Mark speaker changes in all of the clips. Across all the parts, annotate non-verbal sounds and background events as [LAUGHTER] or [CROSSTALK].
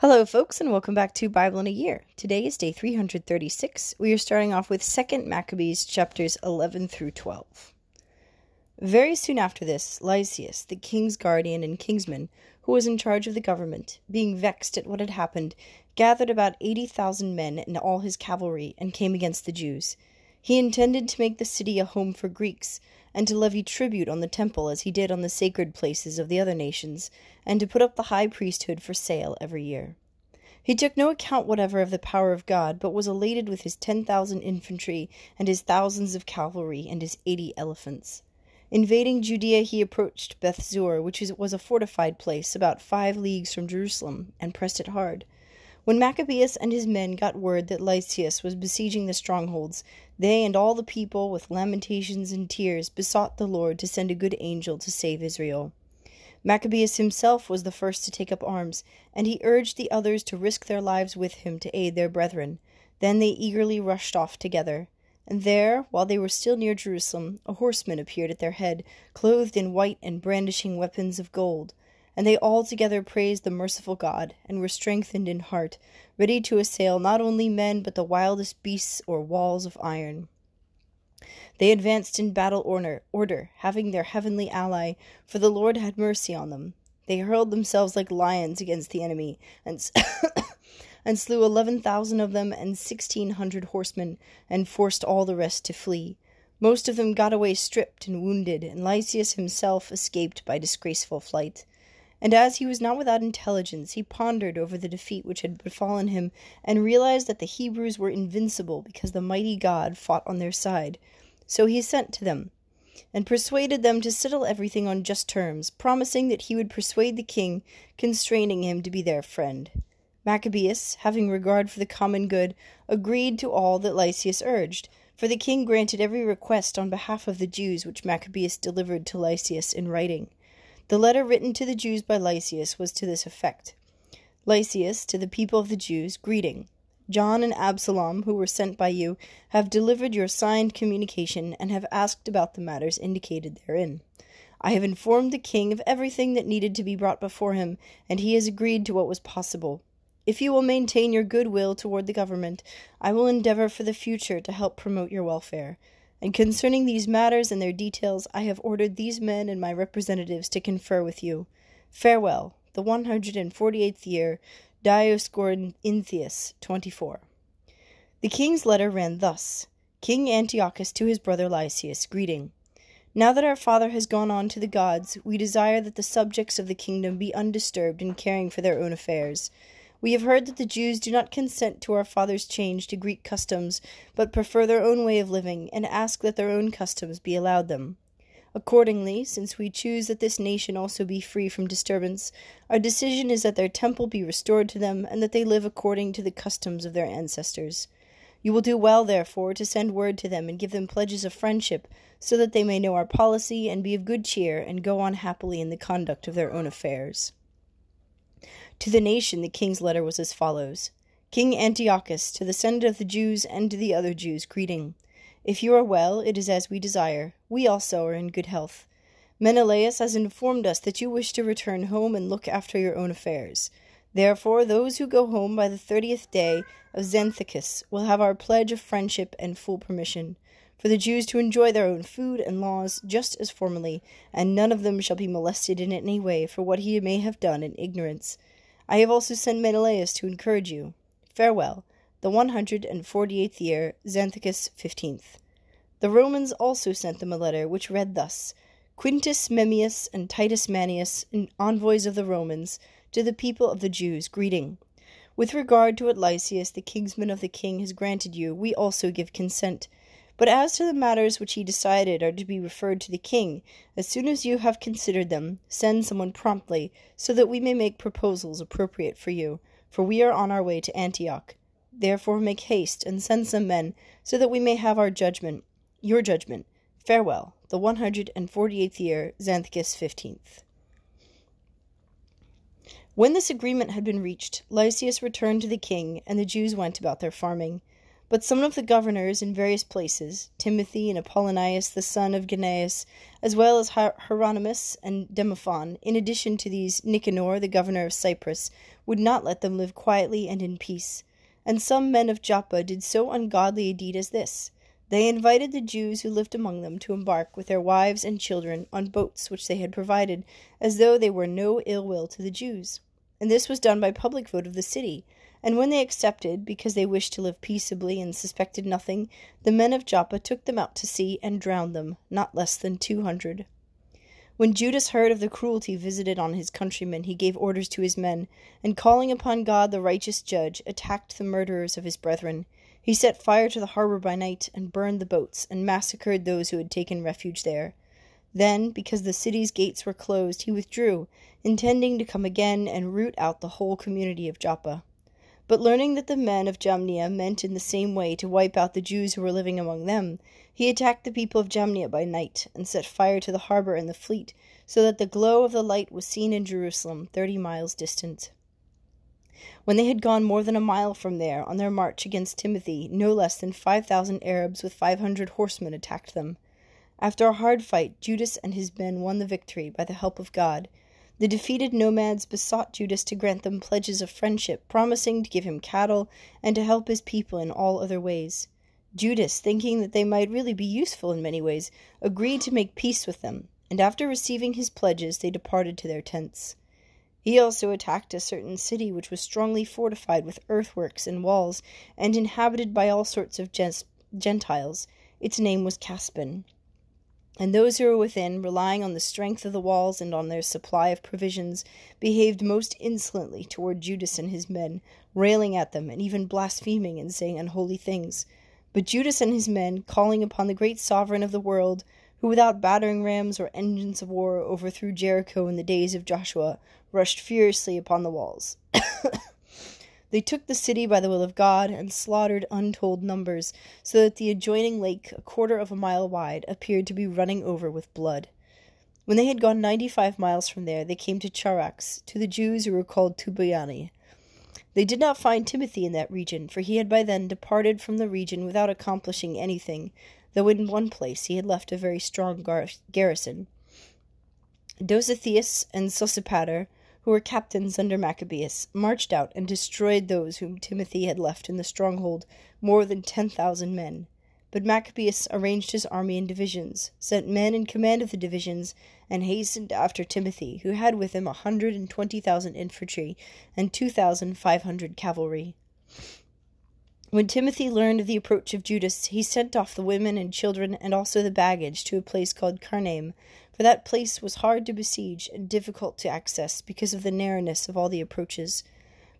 Speaker 1: Hello, folks, and welcome back to Bible in a Year. Today is day 336. We are starting off with 2nd Maccabees chapters 11 through 12. Very soon after this, Lysias, the king's guardian and kingsman, who was in charge of the government, being vexed at what had happened, gathered about 80,000 men and all his cavalry and came against the Jews. He intended to make the city a home for Greeks, and to levy tribute on the temple as he did on the sacred places of the other nations, and to put up the high priesthood for sale every year. He took no account whatever of the power of God, but was elated with his ten thousand infantry, and his thousands of cavalry, and his eighty elephants. Invading Judea, he approached Bethzur, which was a fortified place about five leagues from Jerusalem, and pressed it hard. When Maccabeus and his men got word that Lysias was besieging the strongholds, they and all the people, with lamentations and tears, besought the Lord to send a good angel to save Israel. Maccabeus himself was the first to take up arms, and he urged the others to risk their lives with him to aid their brethren. Then they eagerly rushed off together. And there, while they were still near Jerusalem, a horseman appeared at their head, clothed in white and brandishing weapons of gold. And they all together praised the merciful God, and were strengthened in heart, ready to assail not only men, but the wildest beasts or walls of iron. They advanced in battle order, order, having their heavenly ally, for the Lord had mercy on them. They hurled themselves like lions against the enemy, and, [COUGHS] and slew eleven thousand of them and sixteen hundred horsemen, and forced all the rest to flee. Most of them got away stripped and wounded, and Lysias himself escaped by disgraceful flight. And as he was not without intelligence, he pondered over the defeat which had befallen him, and realized that the Hebrews were invincible because the mighty God fought on their side. So he sent to them, and persuaded them to settle everything on just terms, promising that he would persuade the king, constraining him to be their friend. Maccabeus, having regard for the common good, agreed to all that Lysias urged, for the king granted every request on behalf of the Jews which Maccabeus delivered to Lysias in writing. The letter written to the Jews by Lysias was to this effect Lysias, to the people of the Jews, greeting. John and Absalom, who were sent by you, have delivered your signed communication, and have asked about the matters indicated therein. I have informed the king of everything that needed to be brought before him, and he has agreed to what was possible. If you will maintain your good will toward the government, I will endeavor for the future to help promote your welfare. And concerning these matters and their details, I have ordered these men and my representatives to confer with you. Farewell. The one hundred and forty eighth year, Dioscorinthius, twenty four. The king's letter ran thus King Antiochus to his brother Lysias, greeting. Now that our father has gone on to the gods, we desire that the subjects of the kingdom be undisturbed in caring for their own affairs. We have heard that the Jews do not consent to our father's change to Greek customs, but prefer their own way of living, and ask that their own customs be allowed them. Accordingly, since we choose that this nation also be free from disturbance, our decision is that their temple be restored to them, and that they live according to the customs of their ancestors. You will do well, therefore, to send word to them and give them pledges of friendship, so that they may know our policy and be of good cheer and go on happily in the conduct of their own affairs. To the nation, the king's letter was as follows King Antiochus, to the Senate of the Jews and to the other Jews, greeting. If you are well, it is as we desire. We also are in good health. Menelaus has informed us that you wish to return home and look after your own affairs. Therefore, those who go home by the thirtieth day of Xanthicus will have our pledge of friendship and full permission for the Jews to enjoy their own food and laws just as formerly, and none of them shall be molested in any way for what he may have done in ignorance. I have also sent Menelaus to encourage you. Farewell. The one hundred and forty eighth year, Xanthicus fifteenth. The Romans also sent them a letter, which read thus Quintus Memmius and Titus Manius, envoys of the Romans, to the people of the Jews, greeting. With regard to what Lysias, the kinsman of the king, has granted you, we also give consent. But as to the matters which he decided are to be referred to the king, as soon as you have considered them, send someone promptly, so that we may make proposals appropriate for you, for we are on our way to Antioch. Therefore make haste, and send some men, so that we may have our judgment, your judgment. Farewell. The one hundred and forty eighth year, Xanthicus fifteenth. When this agreement had been reached, Lysias returned to the king, and the Jews went about their farming. But some of the governors in various places, Timothy and Apollonius the son of Gennaeus, as well as Hieronymus and Demophon, in addition to these Nicanor the governor of Cyprus, would not let them live quietly and in peace. And some men of Joppa did so ungodly a deed as this. They invited the Jews who lived among them to embark with their wives and children on boats which they had provided, as though they were no ill will to the Jews. And this was done by public vote of the city and when they accepted, because they wished to live peaceably and suspected nothing, the men of Joppa took them out to sea and drowned them, not less than two hundred. When Judas heard of the cruelty visited on his countrymen, he gave orders to his men, and calling upon God the righteous judge, attacked the murderers of his brethren. He set fire to the harbor by night, and burned the boats, and massacred those who had taken refuge there. Then, because the city's gates were closed, he withdrew, intending to come again and root out the whole community of Joppa. But learning that the men of Jamnia meant in the same way to wipe out the Jews who were living among them, he attacked the people of Jamnia by night, and set fire to the harbor and the fleet, so that the glow of the light was seen in Jerusalem, thirty miles distant. When they had gone more than a mile from there on their march against Timothy, no less than five thousand Arabs with five hundred horsemen attacked them. After a hard fight, Judas and his men won the victory by the help of God, the defeated nomads besought Judas to grant them pledges of friendship, promising to give him cattle and to help his people in all other ways. Judas, thinking that they might really be useful in many ways, agreed to make peace with them, and after receiving his pledges, they departed to their tents. He also attacked a certain city which was strongly fortified with earthworks and walls, and inhabited by all sorts of Gentiles. Its name was Caspin. And those who were within, relying on the strength of the walls and on their supply of provisions, behaved most insolently toward Judas and his men, railing at them, and even blaspheming and saying unholy things. But Judas and his men, calling upon the great sovereign of the world, who without battering rams or engines of war overthrew Jericho in the days of Joshua, rushed furiously upon the walls. [COUGHS] They took the city by the will of God, and slaughtered untold numbers, so that the adjoining lake, a quarter of a mile wide, appeared to be running over with blood. When they had gone ninety five miles from there, they came to Charax, to the Jews who were called Tubiani. They did not find Timothy in that region, for he had by then departed from the region without accomplishing anything, though in one place he had left a very strong gar- garrison. Dositheus and Sosipater, who were captains under Maccabeus, marched out and destroyed those whom Timothy had left in the stronghold, more than ten thousand men. But Maccabeus arranged his army in divisions, sent men in command of the divisions, and hastened after Timothy, who had with him a hundred and twenty thousand infantry and two thousand five hundred cavalry. When Timothy learned of the approach of Judas, he sent off the women and children and also the baggage to a place called Carnaim, for that place was hard to besiege and difficult to access because of the narrowness of all the approaches.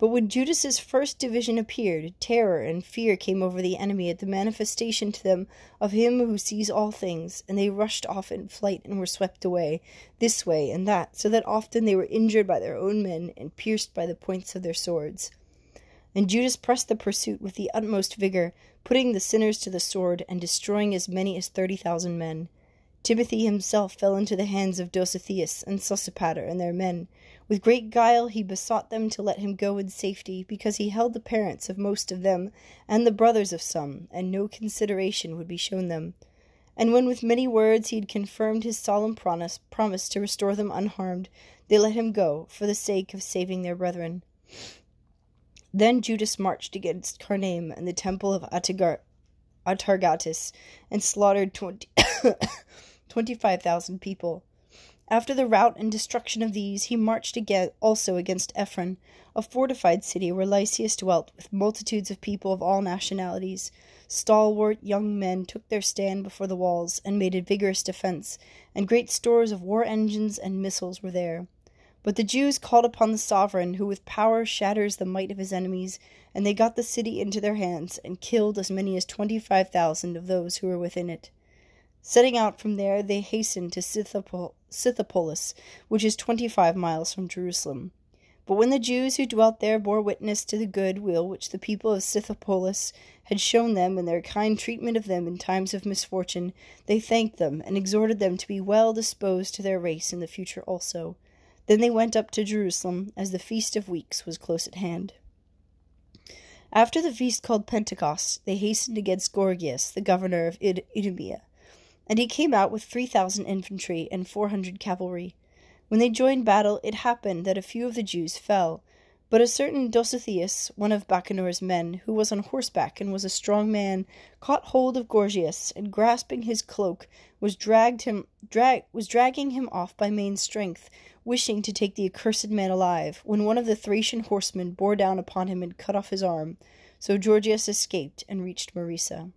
Speaker 1: But when Judas's first division appeared, terror and fear came over the enemy at the manifestation to them of him who sees all things, and they rushed off in flight and were swept away, this way and that, so that often they were injured by their own men and pierced by the points of their swords. And Judas pressed the pursuit with the utmost vigor, putting the sinners to the sword and destroying as many as thirty thousand men. Timothy himself fell into the hands of Dositheus and Sosipater and their men. With great guile he besought them to let him go in safety, because he held the parents of most of them, and the brothers of some, and no consideration would be shown them. And when with many words he had confirmed his solemn promise, promise to restore them unharmed, they let him go, for the sake of saving their brethren. Then Judas marched against Carnaim and the temple of Atargatis, and slaughtered twenty. [COUGHS] 25,000 people. After the rout and destruction of these, he marched again also against Ephron, a fortified city where Lysias dwelt, with multitudes of people of all nationalities. Stalwart young men took their stand before the walls and made a vigorous defense, and great stores of war engines and missiles were there. But the Jews called upon the sovereign, who with power shatters the might of his enemies, and they got the city into their hands, and killed as many as twenty five thousand of those who were within it. Setting out from there, they hastened to Scythopolis, which is twenty five miles from Jerusalem. But when the Jews who dwelt there bore witness to the good will which the people of Scythopolis had shown them and their kind treatment of them in times of misfortune, they thanked them and exhorted them to be well disposed to their race in the future also. Then they went up to Jerusalem, as the feast of weeks was close at hand. After the feast called Pentecost, they hastened against Gorgias, the governor of Idumea, and he came out with three thousand infantry and four hundred cavalry. When they joined battle, it happened that a few of the Jews fell, but a certain Dositheus, one of Bacenor's men, who was on horseback and was a strong man, caught hold of Gorgias, and grasping his cloak, was dragged him drag, was dragging him off by main strength, wishing to take the accursed man alive, when one of the Thracian horsemen bore down upon him and cut off his arm. So Gorgias escaped and reached Marisa.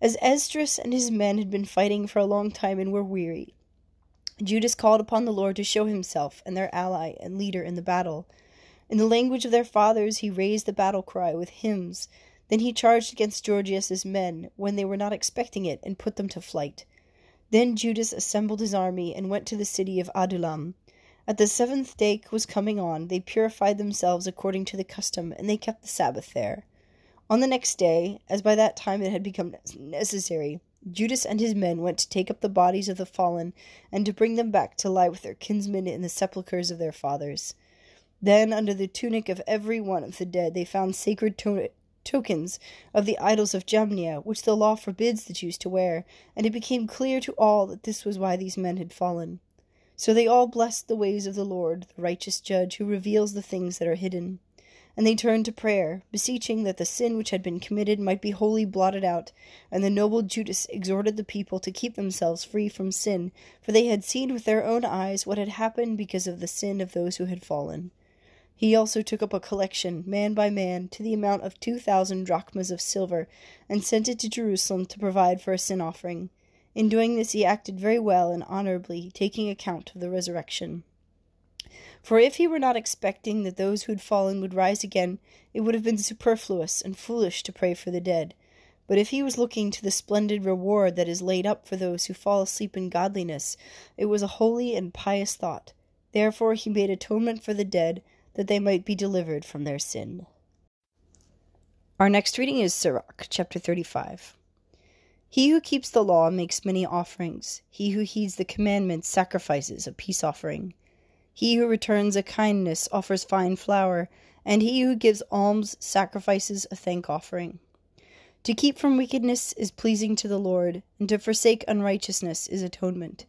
Speaker 1: As Esdris and his men had been fighting for a long time and were weary, Judas called upon the Lord to show himself and their ally and leader in the battle. In the language of their fathers, he raised the battle cry with hymns. Then he charged against Gorgias's men when they were not expecting it, and put them to flight. Then Judas assembled his army and went to the city of Adullam. At the seventh day was coming on, they purified themselves according to the custom, and they kept the Sabbath there. On the next day, as by that time it had become necessary, Judas and his men went to take up the bodies of the fallen, and to bring them back to lie with their kinsmen in the sepulchres of their fathers. Then, under the tunic of every one of the dead, they found sacred to- tokens of the idols of Jamnia, which the law forbids the Jews to wear, and it became clear to all that this was why these men had fallen. So they all blessed the ways of the Lord, the righteous judge, who reveals the things that are hidden. And they turned to prayer, beseeching that the sin which had been committed might be wholly blotted out. And the noble Judas exhorted the people to keep themselves free from sin, for they had seen with their own eyes what had happened because of the sin of those who had fallen. He also took up a collection, man by man, to the amount of two thousand drachmas of silver, and sent it to Jerusalem to provide for a sin offering. In doing this, he acted very well and honorably, taking account of the resurrection. For if he were not expecting that those who had fallen would rise again, it would have been superfluous and foolish to pray for the dead. But if he was looking to the splendid reward that is laid up for those who fall asleep in godliness, it was a holy and pious thought. Therefore he made atonement for the dead that they might be delivered from their sin. Our next reading is Sirach, chapter 35. He who keeps the law makes many offerings. He who heeds the commandments sacrifices a peace offering. He who returns a kindness offers fine flour, and he who gives alms sacrifices a thank offering. To keep from wickedness is pleasing to the Lord, and to forsake unrighteousness is atonement.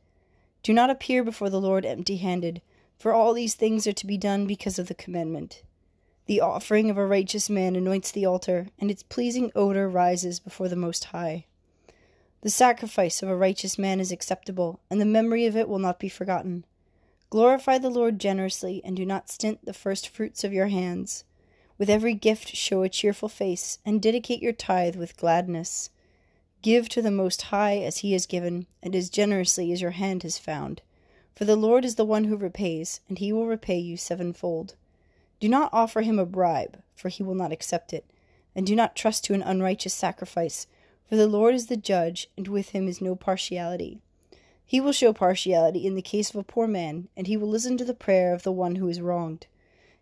Speaker 1: Do not appear before the Lord empty handed for all these things are to be done because of the commandment. The offering of a righteous man anoints the altar, and its pleasing odor rises before the Most High. The sacrifice of a righteous man is acceptable, and the memory of it will not be forgotten. Glorify the Lord generously, and do not stint the first fruits of your hands. With every gift show a cheerful face, and dedicate your tithe with gladness. Give to the Most High as he has given, and as generously as your hand has found. For the Lord is the one who repays, and he will repay you sevenfold. Do not offer him a bribe, for he will not accept it. And do not trust to an unrighteous sacrifice, for the Lord is the judge, and with him is no partiality. He will show partiality in the case of a poor man, and he will listen to the prayer of the one who is wronged.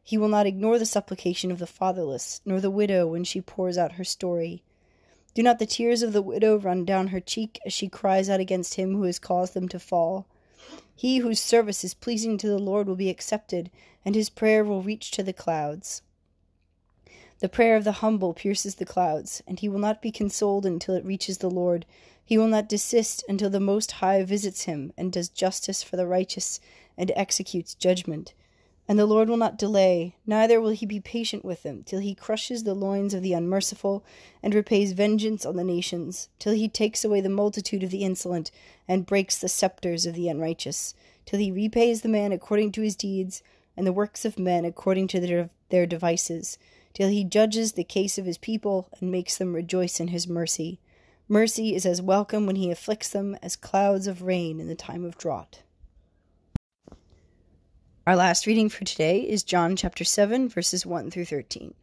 Speaker 1: He will not ignore the supplication of the fatherless, nor the widow when she pours out her story. Do not the tears of the widow run down her cheek as she cries out against him who has caused them to fall? He whose service is pleasing to the Lord will be accepted, and his prayer will reach to the clouds. The prayer of the humble pierces the clouds, and he will not be consoled until it reaches the Lord. He will not desist until the Most High visits him and does justice for the righteous and executes judgment. And the Lord will not delay, neither will he be patient with them, till he crushes the loins of the unmerciful, and repays vengeance on the nations, till he takes away the multitude of the insolent, and breaks the sceptres of the unrighteous, till he repays the man according to his deeds, and the works of men according to their, their devices, till he judges the case of his people, and makes them rejoice in his mercy. Mercy is as welcome when he afflicts them as clouds of rain in the time of drought. Our last reading for today is John chapter 7, verses 1 through 13.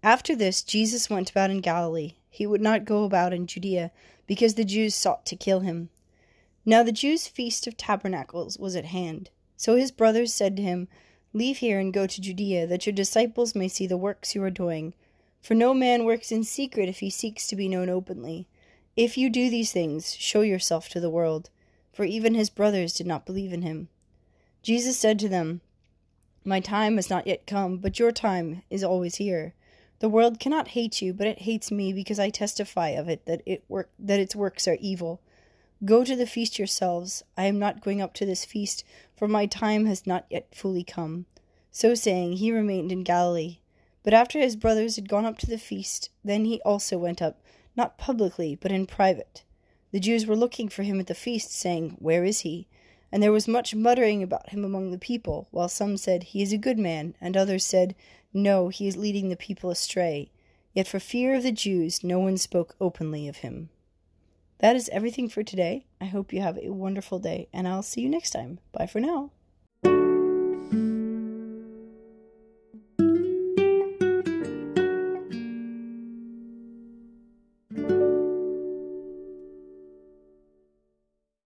Speaker 1: After this, Jesus went about in Galilee. He would not go about in Judea, because the Jews sought to kill him. Now the Jews' feast of tabernacles was at hand. So his brothers said to him, Leave here and go to Judea, that your disciples may see the works you are doing. For no man works in secret if he seeks to be known openly. If you do these things, show yourself to the world. For even his brothers did not believe in him. Jesus said to them, My time has not yet come, but your time is always here. The world cannot hate you, but it hates me because I testify of it that it work that its works are evil. Go to the feast yourselves. I am not going up to this feast, for my time has not yet fully come. So saying, he remained in Galilee. But after his brothers had gone up to the feast, then he also went up, not publicly, but in private. The Jews were looking for him at the feast, saying, Where is he? And there was much muttering about him among the people, while some said, He is a good man, and others said, No, he is leading the people astray. Yet for fear of the Jews, no one spoke openly of him. That is everything for today. I hope you have a wonderful day, and I'll see you next time. Bye for now.